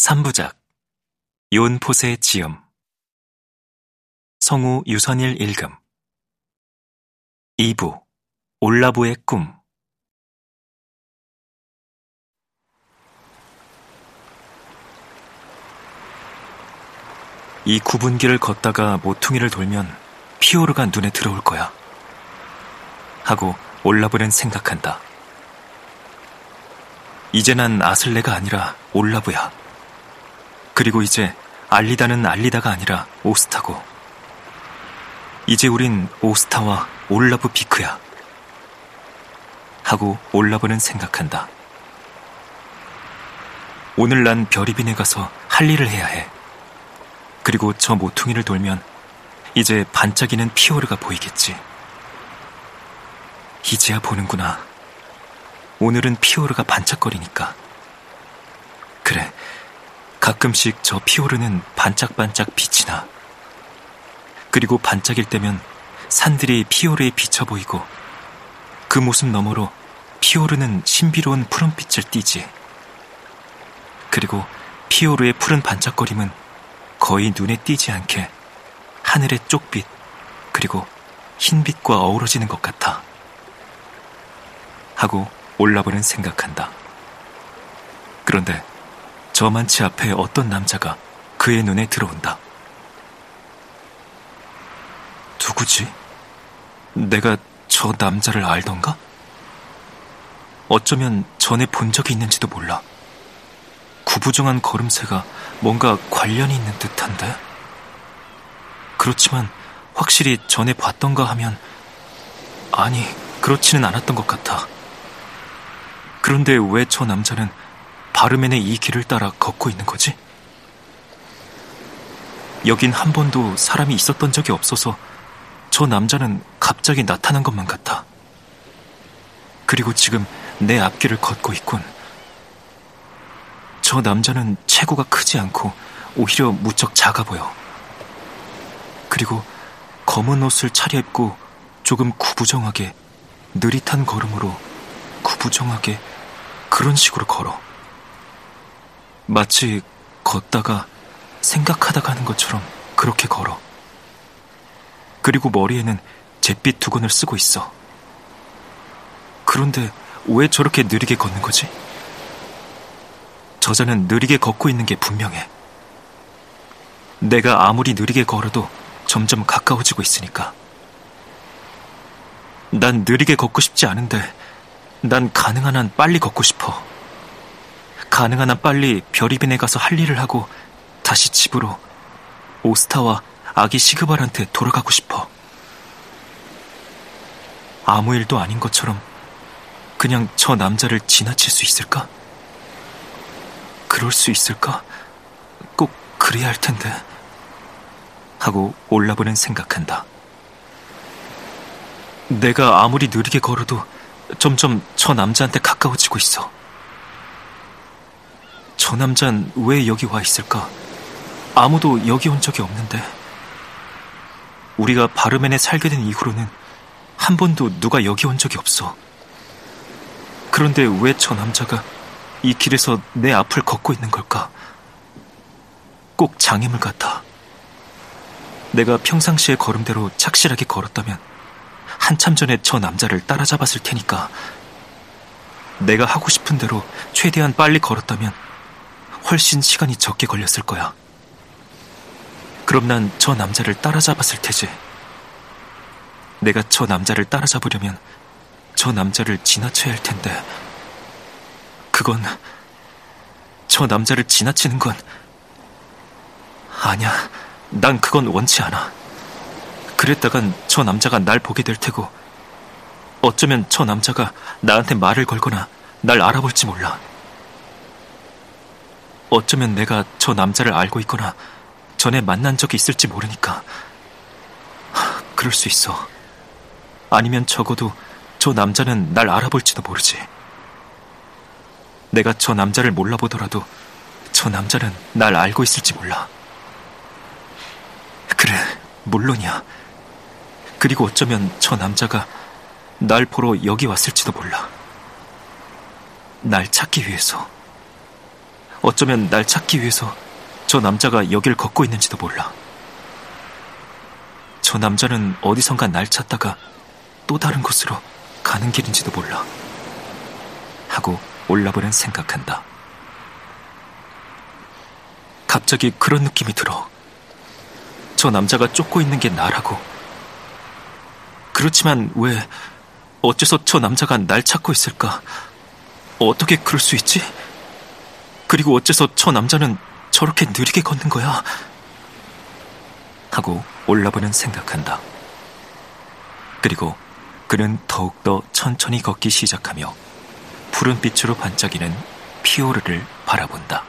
3부작 요은포세 지음 성우 유선일 읽음 2부 올라보의 꿈이 구분길을 걷다가 모퉁이를 돌면 피오르가 눈에 들어올 거야. 하고 올라보는 생각한다. 이제 난 아슬레가 아니라 올라보야. 그리고 이제 알리다는 알리다가 아니라 오스타고. 이제 우린 오스타와 올라브 비크야. 하고 올라브는 생각한다. 오늘 난 별이빈에 가서 할 일을 해야 해. 그리고 저 모퉁이를 돌면 이제 반짝이는 피오르가 보이겠지. 이제야 보는구나. 오늘은 피오르가 반짝거리니까. 그래, 가끔씩 저 피오르는 반짝반짝 빛이 나. 그리고 반짝일 때면 산들이 피오르에 비쳐 보이고 그 모습 너머로 피오르는 신비로운 푸른빛을 띠지. 그리고 피오르의 푸른 반짝거림은 거의 눈에 띄지 않게 하늘의 쪽빛 그리고 흰빛과 어우러지는 것 같아. 하고 올라보는 생각한다. 그런데 저만치 앞에 어떤 남자가 그의 눈에 들어온다. 누구지? 내가 저 남자를 알던가? 어쩌면 전에 본 적이 있는지도 몰라. 구부정한 걸음새가 뭔가 관련이 있는 듯한데? 그렇지만 확실히 전에 봤던가 하면 아니, 그렇지는 않았던 것 같아. 그런데 왜 저 남자는 바르멘의 이 길을 따라 걷고 있는 거지? 여긴 한 번도 사람이 있었던 적이 없어서 저 남자는 갑자기 나타난 것만 같아. 그리고 지금 내 앞길을 걷고 있군. 저 남자는 체구가 크지 않고 오히려 무척 작아 보여. 그리고 검은 옷을 차려입고 조금 구부정하게 느릿한 걸음으로 구부정하게 그런 식으로 걸어. 마치 걷다가 생각하다가 하는 것처럼 그렇게 걸어. 그리고 머리에는 잿빛 두건을 쓰고 있어. 그런데 왜 저렇게 느리게 걷는 거지? 저자는 느리게 걷고 있는 게 분명해. 내가 아무리 느리게 걸어도 점점 가까워지고 있으니까. 난 느리게 걷고 싶지 않은데, 난 가능한 한 빨리 걷고 싶어. 가능한 한 빨리 별이빈에 가서 할 일을 하고 다시 집으로 오스타와 아기 시그발한테 돌아가고 싶어. 아무 일도 아닌 것처럼 그냥 저 남자를 지나칠 수 있을까? 그럴 수 있을까? 꼭 그래야 할 텐데. 하고 올라보는 생각한다. 내가 아무리 느리게 걸어도 점점 저 남자한테 가까워지고 있어. 저 남잔 왜 여기 와 있을까? 아무도 여기 온 적이 없는데. 우리가 바르멘에 살게 된 이후로는 한 번도 누가 여기 온 적이 없어. 그런데 왜 저 남자가 이 길에서 내 앞을 걷고 있는 걸까? 꼭 장애물 같아. 내가 평상시의 걸음대로 착실하게 걸었다면 한참 전에 저 남자를 따라잡았을 테니까 내가 하고 싶은 대로 최대한 빨리 걸었다면 훨씬 시간이 적게 걸렸을 거야. 그럼 난 저 남자를 따라잡았을 테지. 내가 저 남자를 따라잡으려면 저 남자를 지나쳐야 할 텐데. 그건, 저 남자를 지나치는 건, 아니야. 난 그건 원치 않아. 그랬다간 저 남자가 날 보게 될 테고, 어쩌면 저 남자가 나한테 말을 걸거나 날 알아볼지 몰라. 어쩌면 내가 저 남자를 알고 있거나 전에 만난 적이 있을지 모르니까. 그럴 수 있어. 아니면 적어도 저 남자는 날 알아볼지도 모르지. 내가 저 남자를 몰라보더라도 저 남자는 날 알고 있을지 몰라. 그래, 물론이야. 그리고 어쩌면 저 남자가 날 보러 여기 왔을지도 몰라. 날 찾기 위해서. 어쩌면 날 찾기 위해서 저 남자가 여길 걷고 있는지도 몰라. 저 남자는 어디선가 날 찾다가 또 다른 곳으로 가는 길인지도 몰라. 하고 올라버는 생각한다. 갑자기 그런 느낌이 들어. 저 남자가 쫓고 있는 게 나라고. 그렇지만 왜, 어째서 저 남자가 날 찾고 있을까? 어떻게 그럴 수 있지? 그리고 어째서 저 남자는 저렇게 느리게 걷는 거야? 하고 올라보는 생각한다. 그리고 그는 더욱더 천천히 걷기 시작하며 푸른 빛으로 반짝이는 피오르를 바라본다.